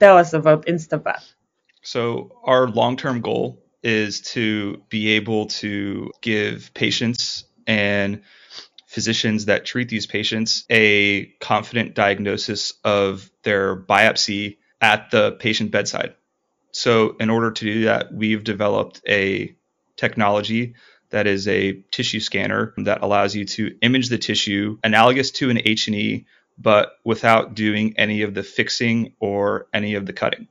Tell us about Instapath. So, our long term goal is to be able to give patients and physicians that treat these patients a confident diagnosis of their biopsy at the patient bedside. So, in order to do that, we've developed a technology that is a tissue scanner that allows you to image the tissue analogous to an H&E but without doing any of the fixing or any of the cutting.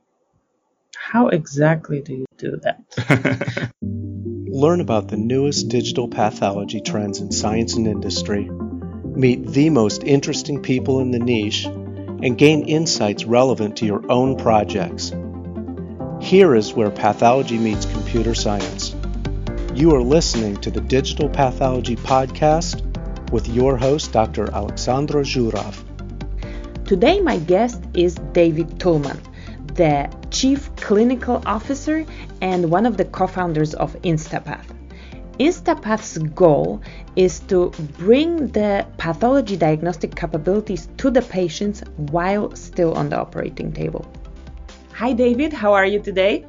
How exactly do you do that? Learn about the newest digital pathology trends in science and industry, meet the most interesting people in the niche, and gain insights relevant to your own projects. Here is where pathology meets computer science. You are listening to the Digital Pathology Podcast with your host, Dr. Aleksandra Zuraw. Today, my guest is David Tullman, the Chief Clinical Officer and one of the co founders of Instapath. Instapath's goal is to bring the pathology diagnostic capabilities to the patients while still on the operating table. Hi, David. How are you today?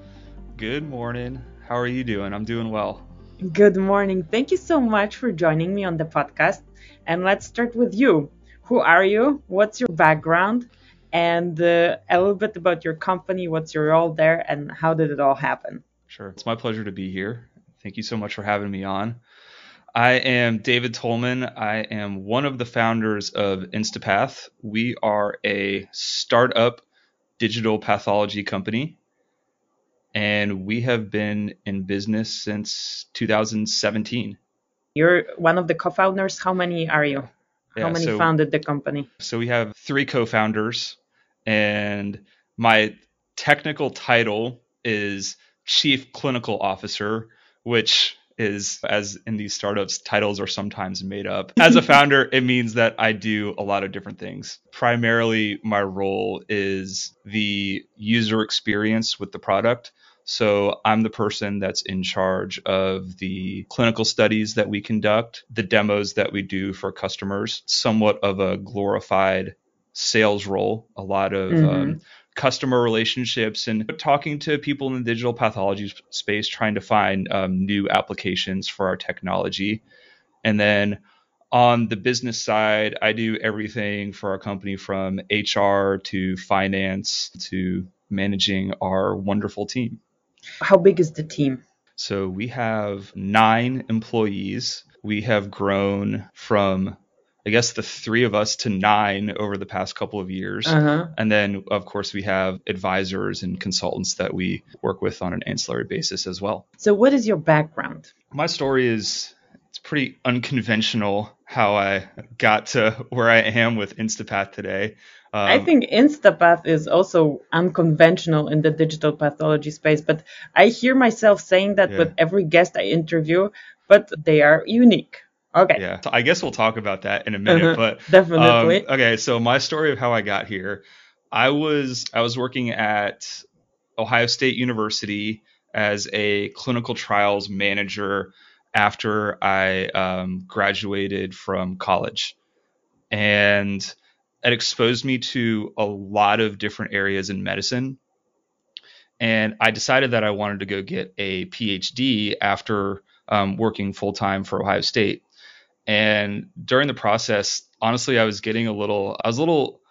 Good morning. How are you doing? I'm doing well. Good morning. Thank you so much for joining me on the podcast. And let's start with you. Who are you? What's your background? And uh, a little bit about your company. What's your role there? And how did it all happen? Sure. It's my pleasure to be here. Thank you so much for having me on. I am David Tullman. I am one of the founders of Instapath. We are a startup digital pathology company. And we have been in business since 2017. You're one of the co founders. How many are you? How many so, founded the company? So we have three co founders, and my technical title is Chief Clinical Officer, which is as in these startups titles are sometimes made up. As a founder it means that i do a lot of different things. Primarily my role is the user experience with the product so I'm the person that's in charge of the clinical studies that we conduct, the demos that we do for customers, somewhat of a glorified sales role, a lot of mm-hmm. um, customer relationships and talking to people in the digital pathology space, trying to find um, new applications for our technology. And then on the business side, I do everything for our company from HR to finance to managing our wonderful team. How big is the team? So we have nine employees. We have grown from I guess the three of us to nine over the past couple of years. Uh-huh. And then, of course, we have advisors and consultants that we work with on an ancillary basis as well. So, what is your background? My story is it's pretty unconventional how I got to where I am with Instapath today. Um, I think Instapath is also unconventional in the digital pathology space, but I hear myself saying that yeah. with every guest I interview, but they are unique. Okay. Yeah. So I guess we'll talk about that in a minute. Uh-huh. But definitely. Um, okay. So my story of how I got here, I was I was working at Ohio State University as a clinical trials manager after I um, graduated from college, and it exposed me to a lot of different areas in medicine. And I decided that I wanted to go get a PhD after um, working full time for Ohio State. And during the process, honestly, I was getting a little, I was a little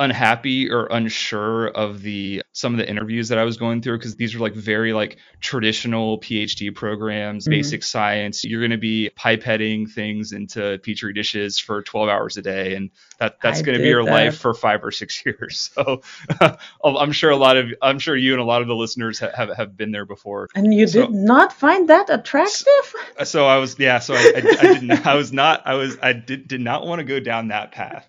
unhappy or unsure of the some of the interviews that I was going through because these are like very like traditional PhD programs, mm-hmm. basic science. You're going to be pipetting things into petri dishes for 12 hours a day, and that that's going to be your that. life for five or six years. So I'm sure a lot of I'm sure you and a lot of the listeners have have, have been there before. And you so, did not find that attractive. So, so I was yeah. So I, I, I didn't. I was not. I was. I did did not want to go down that path.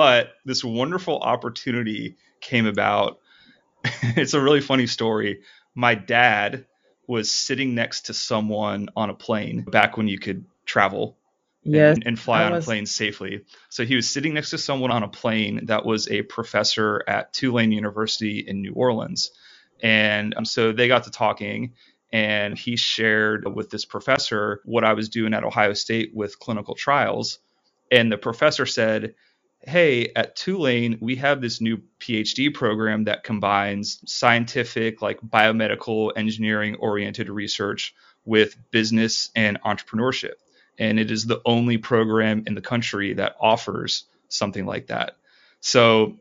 But this wonderful opportunity came about. it's a really funny story. My dad was sitting next to someone on a plane back when you could travel yes, and, and, fly on a plane safely. So he was sitting next to someone on a plane that was a professor at Tulane University in New Orleans. And um, so they got to talking, and he shared with this professor what I was doing at Ohio State with clinical trials. And the professor said, hey, at Tulane, we have this new PhD program that combines scientific, like biomedical engineering oriented research with business and entrepreneurship. And it is the only program in the country that offers something like that. So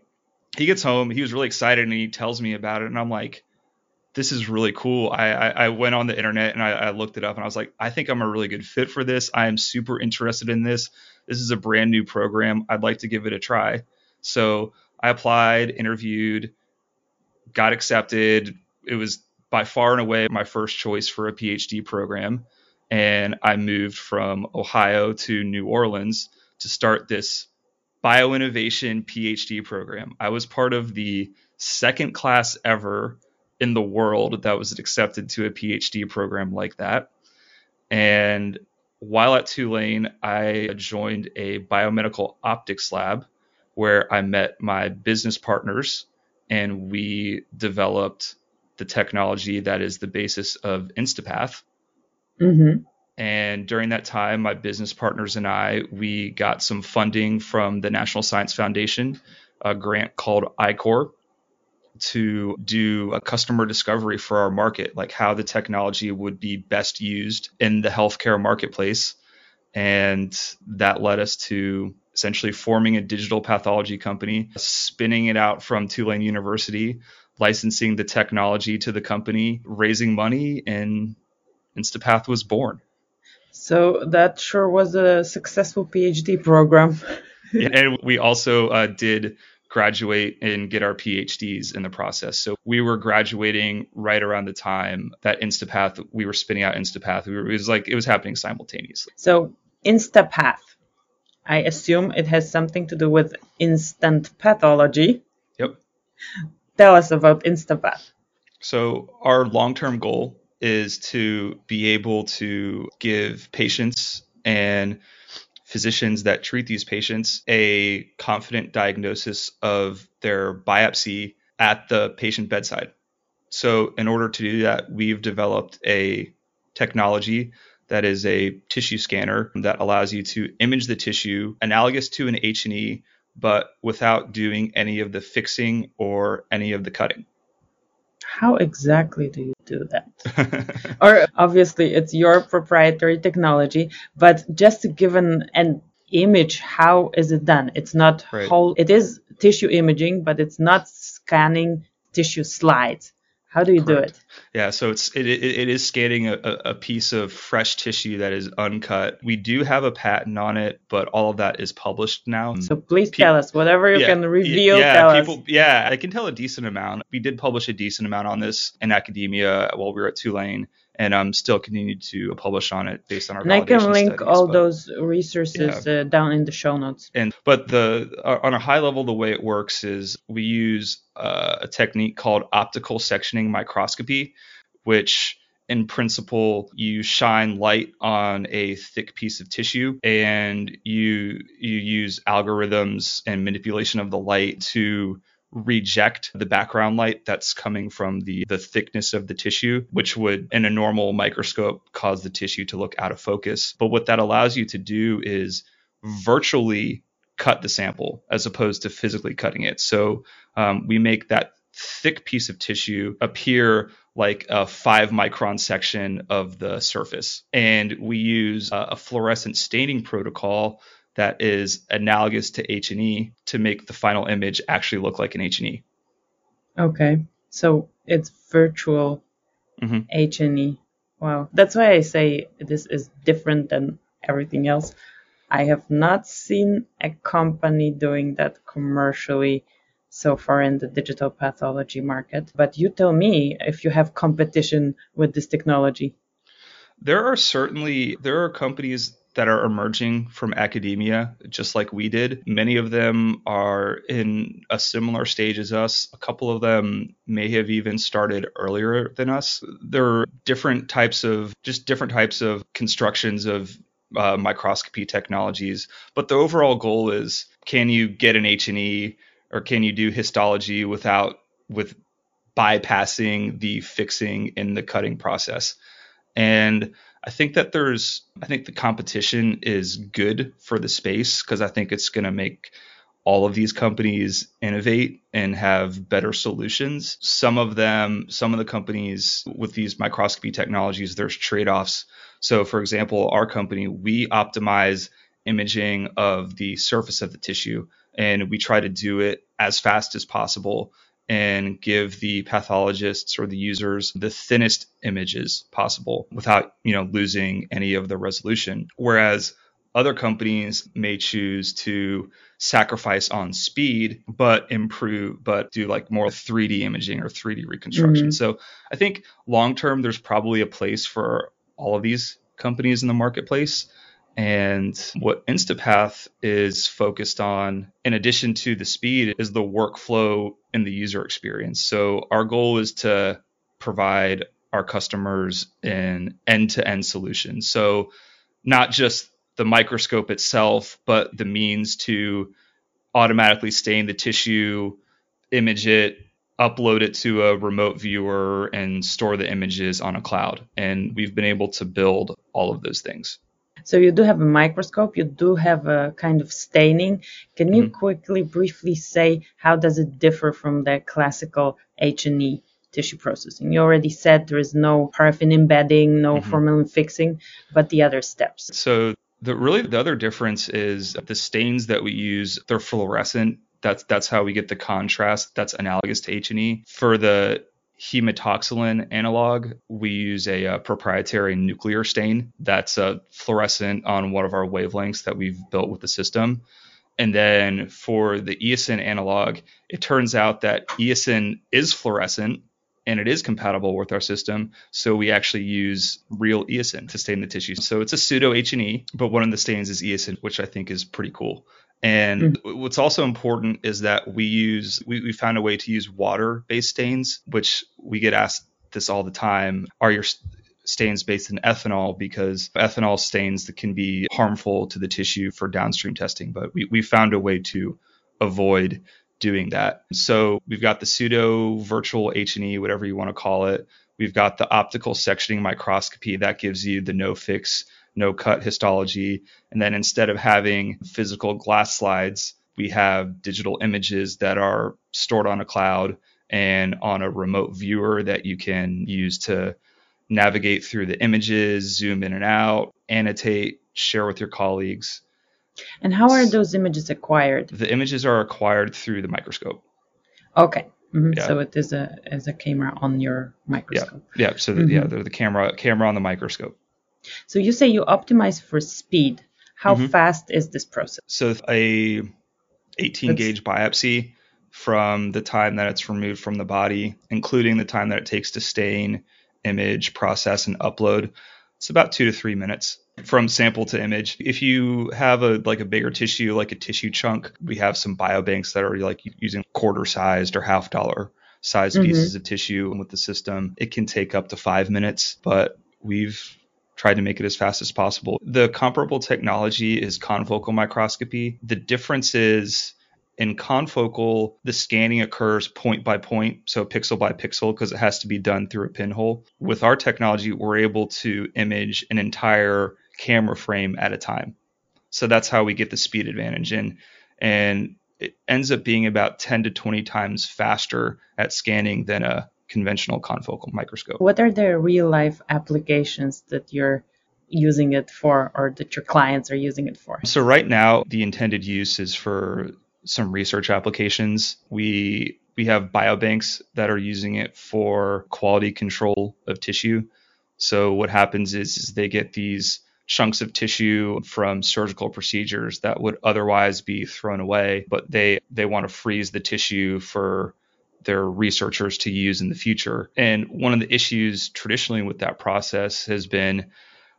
he gets home, he was really excited and he tells me about it. And I'm like, this is really cool. I, I, I went on the internet and I, I, looked it up and I was like, I think I'm a really good fit for this. I am super interested in this. This is a brand new program. I'd like to give it a try. So I applied, interviewed, got accepted. It was by far and away my first choice for a PhD program. And I moved from Ohio to New Orleans to start this bioinnovation PhD program. I was part of the second class ever in the world that was accepted to a PhD program like that. And while at Tulane, I joined a biomedical optics lab where I met my business partners and we developed the technology that is the basis of Instapath. Mm-hmm. And during that time, my business partners and I, we got some funding from the National Science Foundation, a grant called I-Corps to do a customer discovery for our market, like how the technology would be best used in the healthcare marketplace. And that led us to essentially forming a digital pathology company, spinning it out from Tulane University, licensing the technology to the company, raising money, and Instapath was born. So that sure was a successful PhD program. and we also uh, did graduate and get our PhDs in the process. So we were graduating right around the time that Instapath, we were spinning out Instapath. We were, it was like it was happening simultaneously. So Instapath, I assume it has something to do with instant pathology. Yep. Tell us about Instapath. So our long-term goal is to be able to give patients and physicians that treat these patients a confident diagnosis of their biopsy at the patient bedside. So, in order to do that, we've developed a technology that is a tissue scanner that allows you to image the tissue analogous to an H&E but without doing any of the fixing or any of the cutting. How exactly do you do that? or obviously it's your proprietary technology, but just given an, an image, how is it done? It's not right. whole, it is tissue imaging, but it's not scanning tissue slides. How do you Correct. do it? Yeah, so it's it, it, it is scanning a, a piece of fresh tissue that is uncut. We do have a patent on it, but all of that is published now. So please Pe- tell us whatever you yeah, can reveal. Yeah, people. Us. Yeah, I can tell a decent amount. We did publish a decent amount on this in academia while we were at Tulane and I'm still continuing to publish on it based on our. And I can link studies, all but, those resources yeah. uh, down in the show notes. And but the uh, on a high level, the way it works is we use uh, a technique called optical sectioning microscopy, which in principle you shine light on a thick piece of tissue and you you use algorithms and manipulation of the light to reject the background light that's coming from the, the thickness of the tissue, which would, in a normal microscope, cause the tissue to look out of focus. But what that allows you to do is virtually cut the sample as opposed to physically cutting it. So um, we make that thick piece of tissue appear like a five micron section of the surface. And we use a, a fluorescent staining protocol that is analogous to H&E to make the final image actually look like an H&E. Okay. So it's virtual mm-hmm. H&E. Wow. That's why I say this is different than everything else. I have not seen a company doing that commercially so far in the digital pathology market. But you tell me if you have competition with this technology. There are certainly there are companies that are emerging from academia, just like we did. Many of them are in a similar stage as us. A couple of them may have even started earlier than us. There are different types of, just different types of constructions of uh, microscopy technologies. But the overall goal is can you get an H&E or can you do histology without, with bypassing the fixing in the cutting process? And I think that there's, I think the competition is good for the space because I think it's going to make all of these companies innovate and have better solutions. Some of them, some of the companies with these microscopy technologies, there's trade offs. So, for example, our company, we optimize imaging of the surface of the tissue and we try to do it as fast as possible and give the pathologists or the users the thinnest images possible without, you know, losing any of the resolution. Whereas other companies may choose to sacrifice on speed, but improve, but do like more 3D imaging or 3D reconstruction. Mm-hmm. So I think long term, there's probably a place for all of these companies in the marketplace. And what Instapath is focused on, in addition to the speed, is the workflow and the user experience. So our goal is to provide our customers an end to end solution. So not just the microscope itself, but the means to automatically stain the tissue, image it, upload it to a remote viewer, and store the images on a cloud. And we've been able to build all of those things. So you do have a microscope, you do have a kind of staining. Can you mm-hmm. quickly, briefly say how does it differ from the classical H&E tissue processing? You already said there is no paraffin embedding, no mm-hmm. formalin fixing, but the other steps. So the really the other difference is the stains that we use, they're fluorescent. That's that's how we get the contrast that's analogous to H&E. For the hematoxylin analog, we use a, uh, proprietary nuclear stain that's uh, fluorescent on one of our wavelengths that we've built with the system. And then for the eosin analog, it turns out that eosin is fluorescent and it is compatible with our system. So we actually use real eosin to stain the tissue. So it's a pseudo H&E, but one of the stains is eosin, which I think is pretty cool. And mm. what's also important is that we use we, we found a way to use water-based stains, which we get asked this all the time. Are your stains based in ethanol because ethanol stains that can be harmful to the tissue for downstream testing. But we, we found a way to avoid doing that. So we've got the pseudo virtual H&E, whatever you want to call it. We've got the optical sectioning microscopy that gives you the no fix, no cut histology. And then instead of having physical glass slides, we have digital images that are stored on a cloud and on a remote viewer that you can use to navigate through the images, zoom in and out, annotate, share with your colleagues. And how are those images acquired? The images are acquired through the microscope. Okay. Mm-hmm. Yeah. So it is a as a camera on your microscope. Yeah. Yeah. So the, mm-hmm. yeah, they're the camera camera on the microscope. So you say you optimize for speed. How mm-hmm. fast is this process? So a 18 gauge biopsy from the time that it's removed from the body, including the time that it takes to stain, image, process, and upload, it's about two to three minutes from sample to image. If you have a like a bigger tissue, like a tissue chunk, we have some biobanks that are like using quarter sized or half dollar sized mm-hmm. pieces of tissue and with the system. It can take up to five minutes, but we've tried to make it as fast as possible. The comparable technology is confocal microscopy. The difference is in confocal, the scanning occurs point by point, so pixel by pixel, because it has to be done through a pinhole. With our technology, we're able to image an entire camera frame at a time. So that's how we get the speed advantage. And, and it ends up being about 10 to 20 times faster at scanning than a conventional confocal microscope. What are the real life applications that you're using it for or that your clients are using it for? So, right now, the intended use is for some research applications. We we have biobanks that are using it for quality control of tissue. So what happens is, is they get these chunks of tissue from surgical procedures that would otherwise be thrown away, but they they want to freeze the tissue for their researchers to use in the future. And one of the issues traditionally with that process has been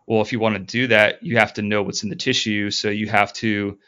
well, if you want to do that, you have to know what's in the tissue. So you have to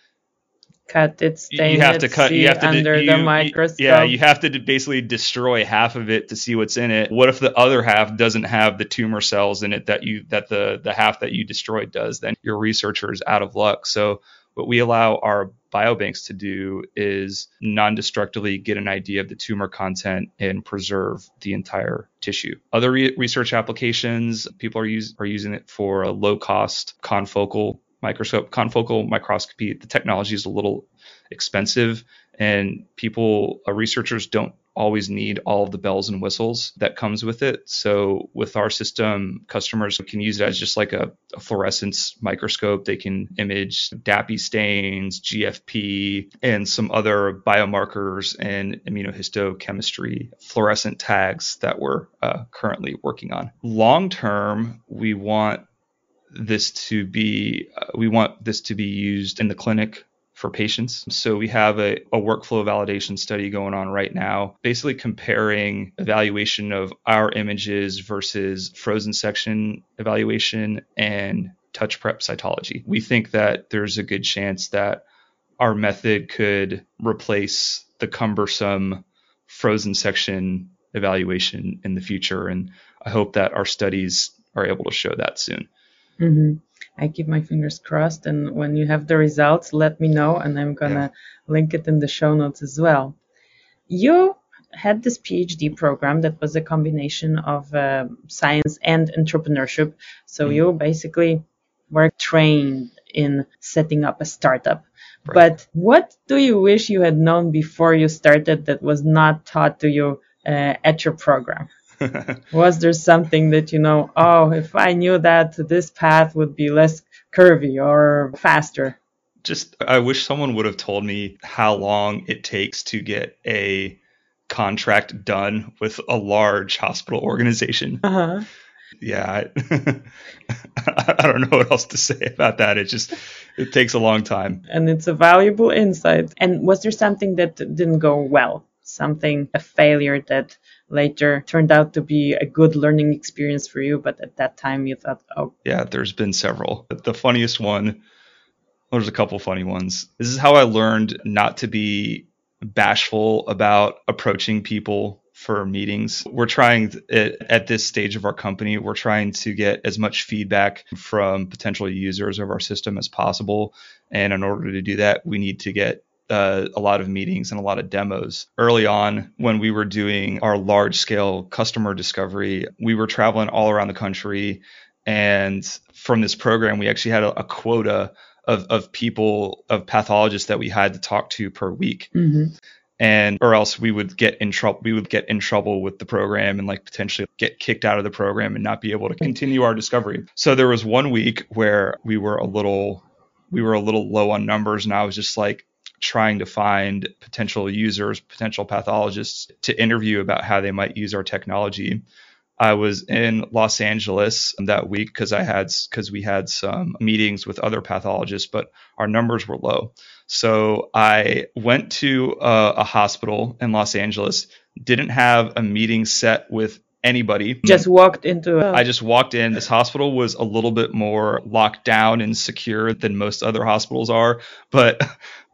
cut it, stain you have to cut, you have to under you, the microscope. Yeah, you have to basically destroy half of it to see what's in it. What if the other half doesn't have the tumor cells in it that you that the the half that you destroyed does? Then your researcher is out of luck. So what we allow our biobanks to do is non-destructively get an idea of the tumor content and preserve the entire tissue. Other re- research applications, people are, use, are using it for a low-cost confocal microscope, confocal microscopy. The technology is a little expensive, and people, uh, researchers, don't always need all of the bells and whistles that comes with it. So with our system, customers can use it as just like a, a fluorescence microscope. They can image DAPI stains, GFP, and some other biomarkers and immunohistochemistry fluorescent tags that we're uh, currently working on. Long term, we want this to be uh, we want this to be used in the clinic for patients. So we have a, a, workflow validation study going on right now, basically comparing evaluation of our images versus frozen section evaluation and touch prep cytology. We think that there's a good chance that our method could replace the cumbersome frozen section evaluation in the future. And I hope that our studies are able to show that soon. Mm-hmm. I keep my fingers crossed. And when you have the results, let me know, and I'm gonna yeah. link it in the show notes as well. You had this PhD program that was a combination of uh, science and entrepreneurship. So mm you basically were trained in setting up a startup. Right. But what do you wish you had known before you started that was not taught to you uh, at your program? was there something that you know oh if i knew that this path would be less curvy or faster? Just i wish someone would have told me how long it takes to get a contract done with a large hospital organization. Uh-huh. yeah I, I don't know what else to say about that. It just it takes a long time. And it's a valuable insight. And was there something that didn't go well? Something a failure that later turned out to be a good learning experience for you, but at that time you thought, oh. Yeah, there's been several. The funniest one, there's a couple funny ones. This is how I learned not to be bashful about approaching people for meetings. We're trying at this stage of our company, we're trying to get as much feedback from potential users of our system as possible. And in order to do that, we need to get uh, a lot of meetings and a lot of demos. Early on, when we were doing our large scale customer discovery, we were traveling all around the country. And from this program, we actually had a, a quota of, of people, of pathologists that we had to talk to per week. Mm-hmm. And or else we would get in trouble. We would get in trouble with the program and like potentially get kicked out of the program and not be able to continue our discovery. So there was one week where we were a little we were a little low on numbers, and I was just like, trying to find potential users, potential pathologists to interview about how they might use our technology. I was in Los Angeles that week because I had because we had some meetings with other pathologists, but our numbers were low. So I went to a, a hospital in Los Angeles, didn't have a meeting set with anybody. Just walked into a- I just walked in. This hospital was a little bit more locked down and secure than most other hospitals are, but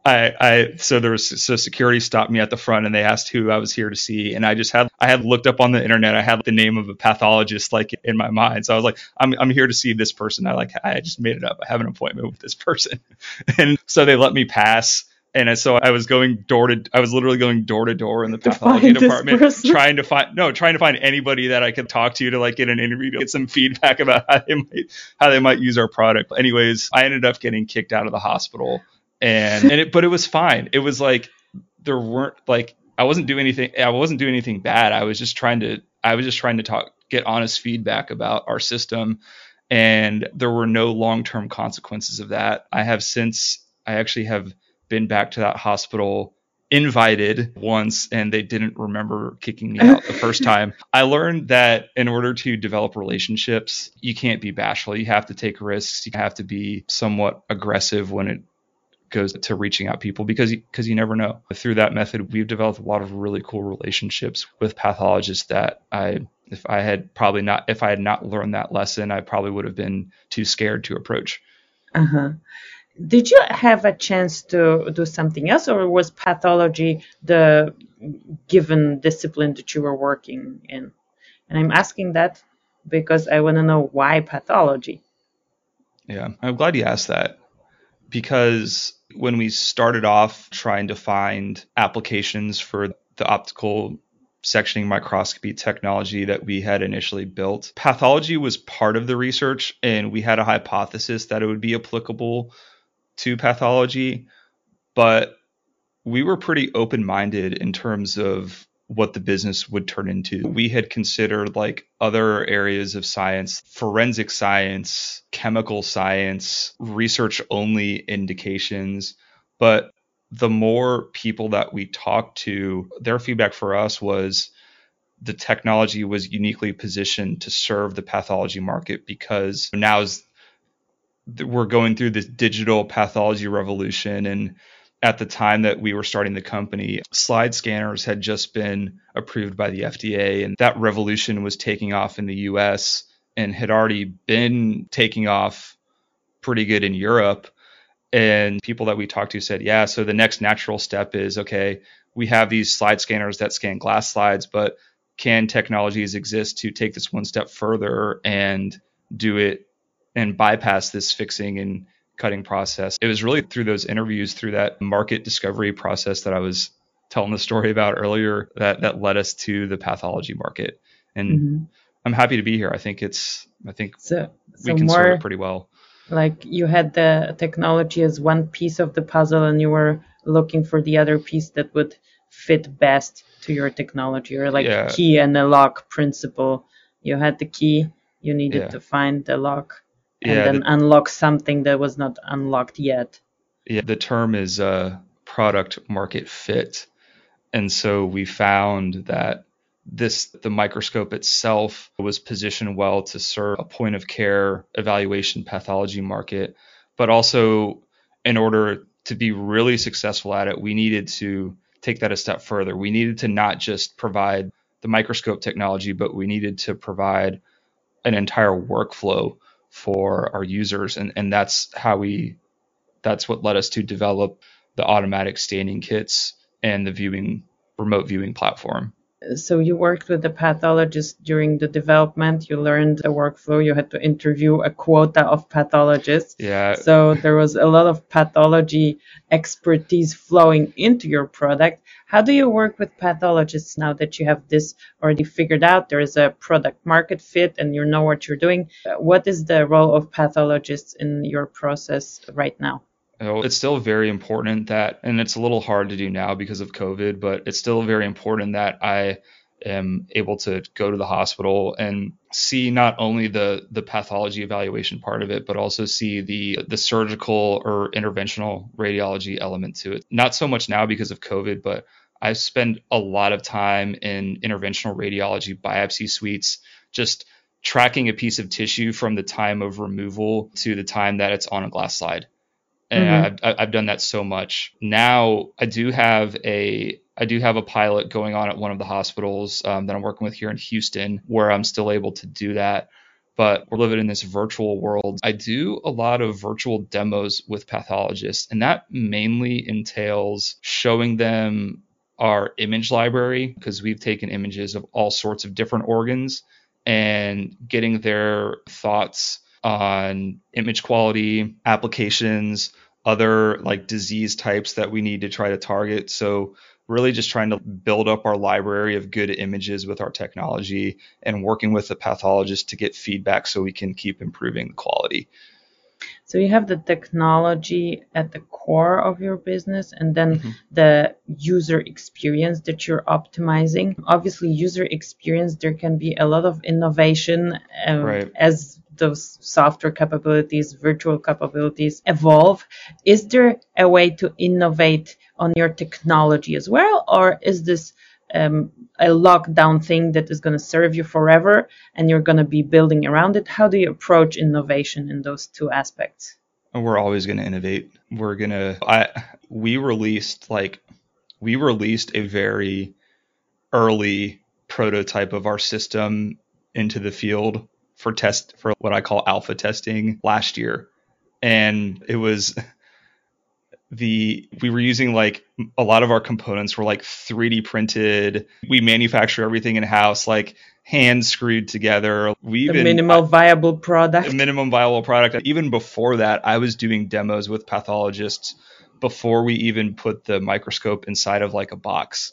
I, I so there was so security stopped me at the front and they asked who I was here to see. And I just had I had looked up on the internet. I had the name of a pathologist like in my mind. So I was like I'm I'm here to see this person. I like I just made it up. I have an appointment with this person. And so they let me pass. And so I was going door to I was literally going door to door in the pathology department trying to find no trying to find anybody that I could talk to to like get an interview to get some feedback about how they might how they might use our product. Anyways I ended up getting kicked out of the hospital and and it but it was fine. It was like there weren't like I wasn't doing anything I wasn't doing anything bad. I was just trying to I was just trying to talk get honest feedback about our system and there were no long-term consequences of that. I have since I actually have been back to that hospital invited once and they didn't remember kicking me out the first time. I learned that in order to develop relationships, you can't be bashful. You have to take risks. You have to be somewhat aggressive when it goes to reaching out people because because you never know. Through that method, we've developed a lot of really cool relationships with pathologists that I if I had probably not if I had not learned that lesson, I probably would have been too scared to approach. Uh-huh. Did you have a chance to do something else or was pathology the given discipline that you were working in? And I'm asking that because I want to know why pathology. Yeah, I'm glad you asked that because when we started off trying to find applications for the optical sectioning microscopy technology that we had initially built. Pathology was part of the research, and we had a hypothesis that it would be applicable to pathology, but we were pretty open minded in terms of what the business would turn into. We had considered like other areas of science, forensic science, chemical science, research only indications, but the more people that we talked to, their feedback for us was the technology was uniquely positioned to serve the pathology market because now we're going through this digital pathology revolution and at the time that we were starting the company, slide scanners had just been approved by the FDA, and that revolution was taking off in the US and had already been taking off pretty good in Europe. And people that we talked to said, yeah, so the next natural step is okay, we have these slide scanners that scan glass slides, but can technologies exist to take this one step further and do it and bypass this fixing and cutting process? It was really through those interviews, through that market discovery process that I was telling the story about earlier that that led us to the pathology market. And mm-hmm. I'm happy to be here. I think it's I think so, we so can serve it pretty well like you had the technology as one piece of the puzzle and you were looking for the other piece that would fit best to your technology or like yeah. key and the lock principle you had the key you needed yeah. to find the lock and yeah, then the, unlock something that was not unlocked yet. Yeah the term is uh, product market fit. And so we found that this the microscope itself was positioned well to serve a point of care evaluation pathology market. But also in order to be really successful at it we needed to take that a step further. We needed to not just provide the microscope technology but we needed to provide an entire workflow for our users. And and that's how we that's what led us to develop the automatic staining kits and the viewing remote viewing platform so you worked with the pathologist during the development. You learned the workflow. You had to interview a quota of pathologists. Yeah. So there was a lot of pathology expertise flowing into your product. How do you work with pathologists now that you have this already figured out? There is a product market fit and you know what you're doing. What is the role of pathologists in your process right now? Oh, it's still very important that, and it's a little hard to do now because of COVID, but it's still very important that I am able to go to the hospital and see not only the the pathology evaluation part of it, but also see the the surgical or interventional radiology element to it. Not so much now because of COVID, but I spend a lot of time in interventional radiology biopsy suites, just tracking a piece of tissue from the time of removal to the time that it's on a glass slide and mm-hmm. I've, I've done that so much. Now I do have a I do have a pilot going on at one of the hospitals um, that I'm working with here in Houston, where I'm still able to do that. But we're living in this virtual world. I do a lot of virtual demos with pathologists, and that mainly entails showing them our image library because we've taken images of all sorts of different organs and getting their thoughts on image quality, applications, other like disease types that we need to try to target. So really just trying to build up our library of good images with our technology and working with the pathologist to get feedback so we can keep improving the quality. So you have the technology at the core of your business and then mm-hmm. the user experience that you're optimizing. Obviously, user experience, there can be a lot of innovation um, right. as those software capabilities, virtual capabilities evolve. Is there a way to innovate on your technology as well, or is this um, a lockdown thing that is going to serve you forever and you're going to be building around it? How do you approach innovation in those two aspects? We're always going to innovate. We're going to, I, we released like, we released a very early prototype of our system into the field for test for what I call alpha testing last year, and it was the we were using like a lot of our components were like 3D printed. We manufacture everything in house, like hand screwed together. We the even minimal viable product. minimum viable product. Even before that, I was doing demos with pathologists before we even put the microscope inside of like a box.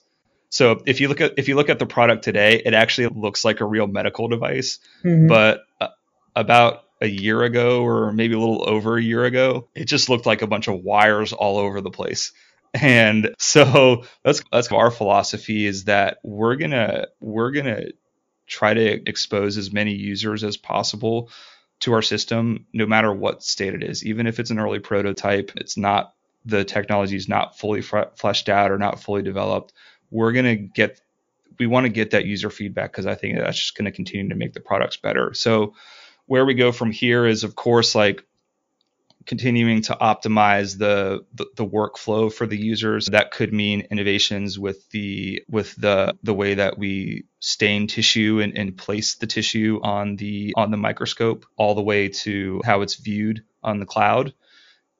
So if you look at if you look at the product today, it actually looks like a real medical device, Mhm. but uh, about a year ago or maybe a little over a year ago, it just looked like a bunch of wires all over the place. And so that's that's our philosophy is that we're gonna we're gonna try to expose as many users as possible to our system, no matter what state it is. Even if it's an early prototype, it's not the technology is not fully fre- fleshed out or not fully developed. We're gonna get we want to get that user feedback because I think that's just going to continue to make the products better. So where we go from here is of course like continuing to optimize the, the the workflow for the users that could mean innovations with the with the the way that we stain tissue and, and place the tissue on the on the microscope all the way to how it's viewed on the cloud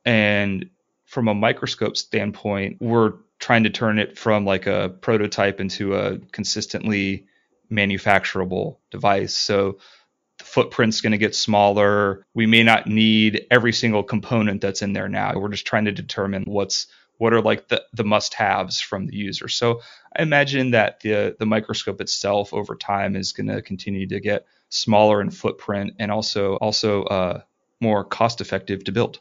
and from a microscope standpoint we're trying to turn it from like a prototype into a consistently manufacturable device so the footprint's going to get smaller. We may not need every single component that's in there now. We're just trying to determine what's what are like the, the must-haves from the user. So I imagine that the the microscope itself over time is going to continue to get smaller in footprint and also also uh, more cost-effective to build.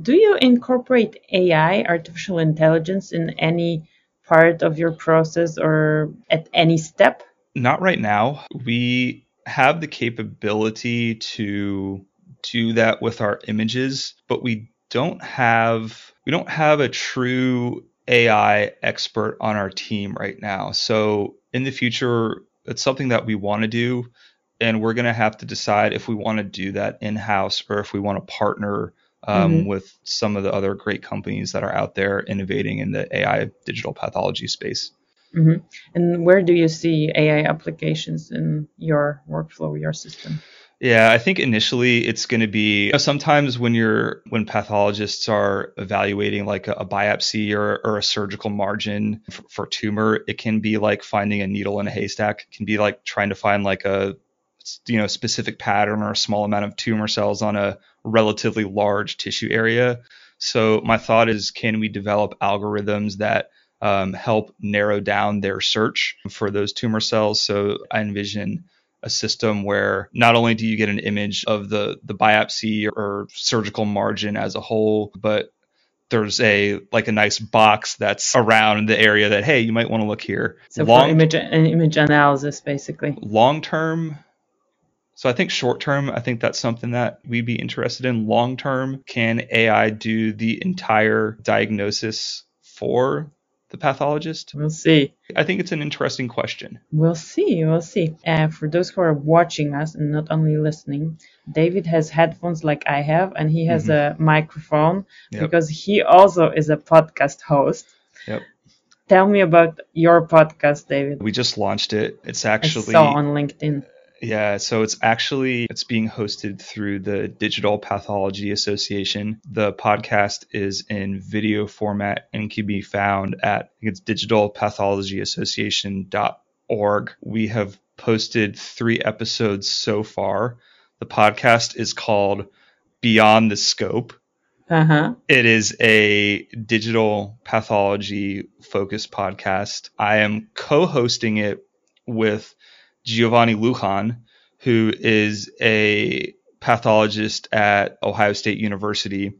Do you incorporate AI, artificial intelligence, in any part of your process or at any step? Not right now. We have the capability to do that with our images, but we don't have we don't have a true AI expert on our team right now. So in the future, it's something that we want to do, and we're going to have to decide if we want to do that in house or if we want to partner um, Mhm. with some of the other great companies that are out there innovating in the AI digital pathology space. hmm And where do you see AI applications in your workflow, your system? Yeah, I think initially it's going to be you know, sometimes when you're when pathologists are evaluating like a, a biopsy or, or a surgical margin for, for tumor, it can be like finding a needle in a haystack. It can be like trying to find like a you know specific pattern or a small amount of tumor cells on a relatively large tissue area. So my thought is, can we develop algorithms that um, help narrow down their search for those tumor cells? So I envision a system where not only do you get an image of the the biopsy or surgical margin as a whole, but there's a like a nice box that's around the area that hey you might want to look here. So long for image image analysis, basically. long term. So I think short term, I think that's something that we'd be interested in. Long term, can AI do the entire diagnosis for the pathologist? We'll see. I think it's an interesting question. We'll see. We'll see. Uh, for those who are watching us and not only listening, David has headphones like I have, and he has a microphone Mm-hmm. Yep. because he also is a podcast host. Yep. Tell me about your podcast, David. We just launched it. It's I actually saw on LinkedIn. Yeah, so it's actually it's being hosted through the Digital Pathology Association. The podcast is in video format and can be found at I think it's digitalpathology.association.org. We have posted 3 episodes so far. The podcast is called Beyond the Scope. Uh huh. It is a digital pathology focused podcast. I am co hosting it with Giovanni Lujan, who is a pathologist at Ohio State University.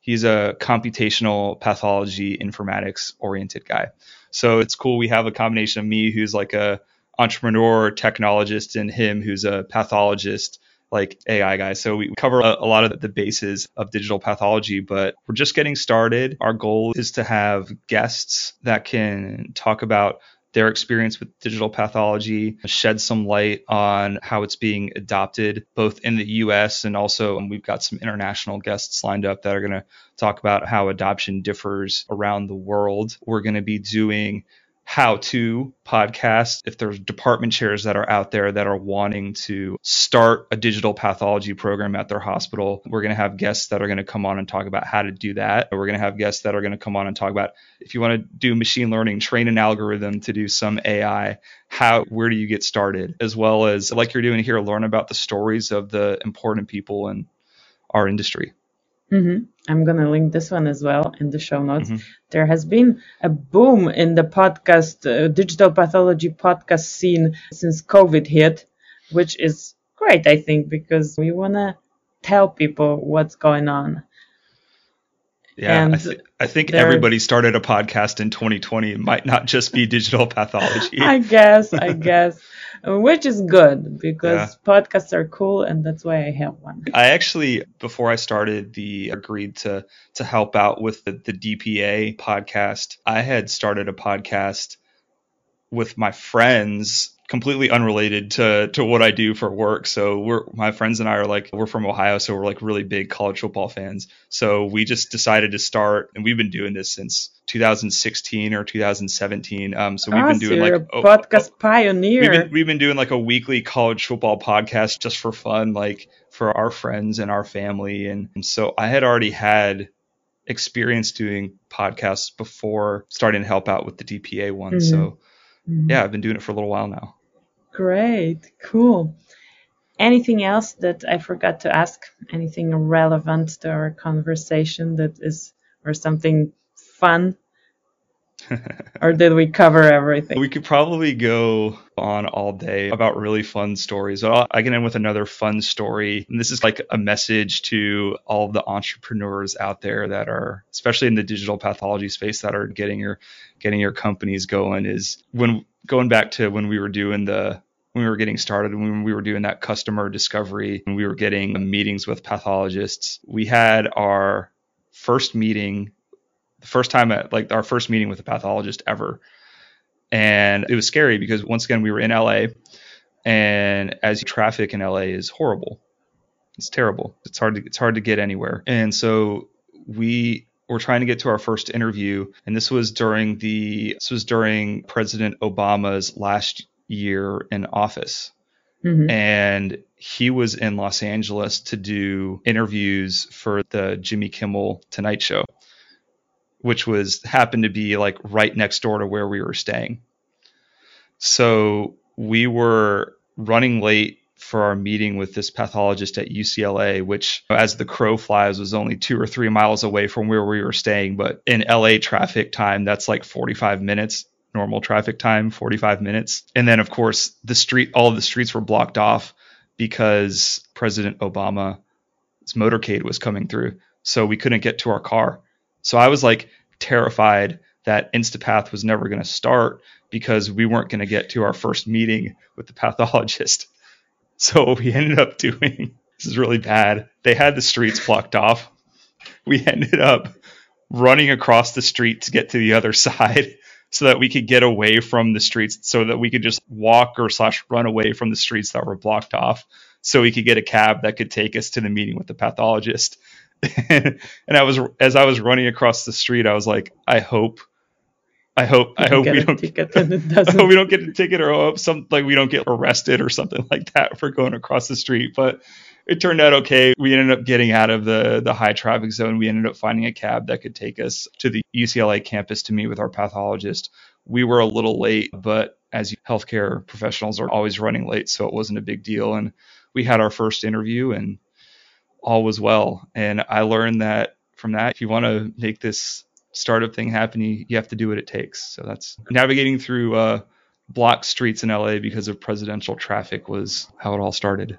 He's a computational pathology informatics oriented guy. So it's cool. We have a combination of me, who's like a entrepreneur, technologist, and him, who's a pathologist like AI guy. So we cover a, a, lot of the bases of digital pathology, but we're just getting started. Our goal is to have guests that can talk about their experience with digital pathology, shed some light on how it's being adopted both in the US and also and we've got some international guests lined up that are going to talk about how adoption differs around the world. We're going to be doing how to podcast if there's department chairs that are out there that are wanting to start a digital pathology program at their hospital we're going to have guests that are going to come on and talk about how to do that. We're going to have guests that are going to come on and talk about if you want to do machine learning train an algorithm to do some ai how where do you get started? As well as like you're doing here learn about the stories of the important people in our industry Mm-hmm. I'm going to link this one as well in the show notes. Mm-hmm. There has been a boom in the podcast, uh, digital pathology podcast scene since COVID hit, which is great, I think, because we want to tell people what's going on. Yeah, I, th- I, think everybody started a podcast in 2020. It might not just be digital pathology. I guess, I guess which is good because yeah. podcasts are cool and that's why I have one. I actually before I started the agreed to to help out with the, the DPA podcast. I had started a podcast with my friends completely unrelated to to what I do for work. So we're my friends and I are like we're from Ohio, so we're like really big college football fans. So we just decided to start, and we've been doing this since 2016 or 2017. Um, so we've ah, been doing so like a oh, podcast oh, pioneer. We've been, we've been doing like a weekly college football podcast just for fun, like for our friends and our family. And, and so I had already had experience doing podcasts before starting to help out with the DPA one. Mm-hmm. So mm-hmm. yeah, I've been doing it for a little while now. Great, cool. Anything else that I forgot to ask? Anything relevant to our conversation that is, or something fun? or did we cover everything? We could probably go on all day about really fun stories. I can end with another fun story. And this is like a message to all of the entrepreneurs out there that are, especially in the digital pathology space, that are getting your getting your companies going. Is when going back to when we were doing the when we were getting started, when we were doing that customer discovery, and we were getting meetings with pathologists, we had our first meeting, the first time at like our first meeting with a pathologist ever. And it was scary because once again, we were in LA, and as traffic in LA is horrible. It's terrible. It's hard to it's hard to get anywhere. And so we were trying to get to our first interview, and this was during the this was during President Obama's last year in office. Mm-hmm. And he was in Los Angeles to do interviews for the Jimmy Kimmel Tonight Show, which was happened to be like right next door to where we were staying. So we were running late for our meeting with this pathologist at UCLA, which, as the crow flies, was only two or three miles away from where we were staying. But in LA traffic time, that's like 45 minutes, normal traffic time, 45 minutes. And then, of course, the street, all of the streets were blocked off because President Obama's motorcade was coming through. So we couldn't get to our car. So I was like terrified that Instapath was never going to start because we weren't going to get to our first meeting with the pathologist. So what we ended up doing, this is really bad. They had the streets blocked off. We ended up running across the street to get to the other side so that we could get away from the streets so that we could just walk or slash run away from the streets that were blocked off so we could get a cab that could take us to the meeting with the pathologist. and I was as I was running across the street, I was like, I hope I hope I hope we don't ticket and it doesn't. I hope we don't get a ticket or hope some like we don't get arrested or something like that for going across the street. But it turned out okay. We ended up getting out of the the high traffic zone. We ended up finding a cab that could take us to the UCLA campus to meet with our pathologist. We were a little late, but as healthcare professionals are always running late, so it wasn't a big deal. And we had our first interview and all was well. And I learned that from that, if you want to make this startup thing happening, you have to do what it takes. So that's navigating through uh, block streets in LA because of presidential traffic was how it all started.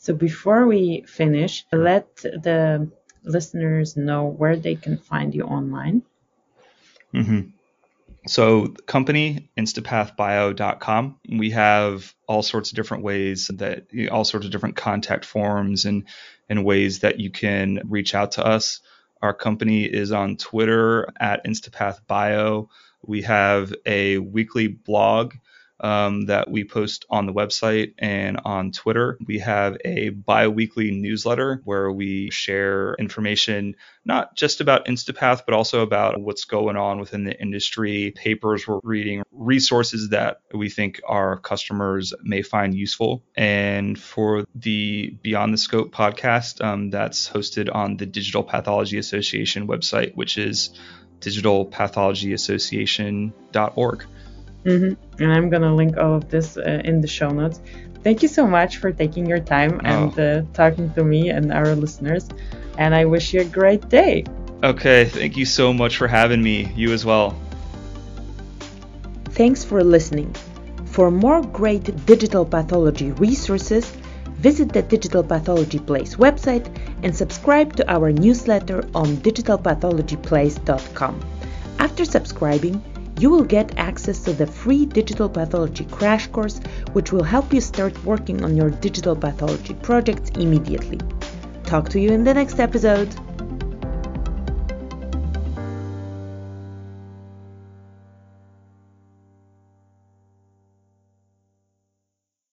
So before we finish, let the listeners know where they can find you online. Mm-hmm. So the company instapathbio.com. We have all sorts of different ways that all sorts of different contact forms and and ways that you can reach out to us. Our company is on Twitter at InstapathBio. We have a weekly blog um, that we post on the website and on Twitter. We have a bi weekly newsletter where we share information not just about Instapath, but also about what's going on within the industry, papers we're reading, resources that we think our customers may find useful. And for the Beyond the Scope podcast, um, that's hosted on the Digital Pathology Association website, which is digitalpathologyassociation.org. Mm-hmm. And I'm going to link all of this uh, in the show notes. Thank you so much for taking your time oh. and uh, talking to me and our listeners. and I wish you a great day. Okay, thank you so much for having me. You as well. Thanks for listening. For more great digital pathology resources, visit the Digital Pathology Place website and subscribe to our newsletter on digitalpathologyplace.com. After subscribing, you will get access to the free digital pathology crash course, which will help you start working on your digital pathology projects immediately. Talk to you in the next episode.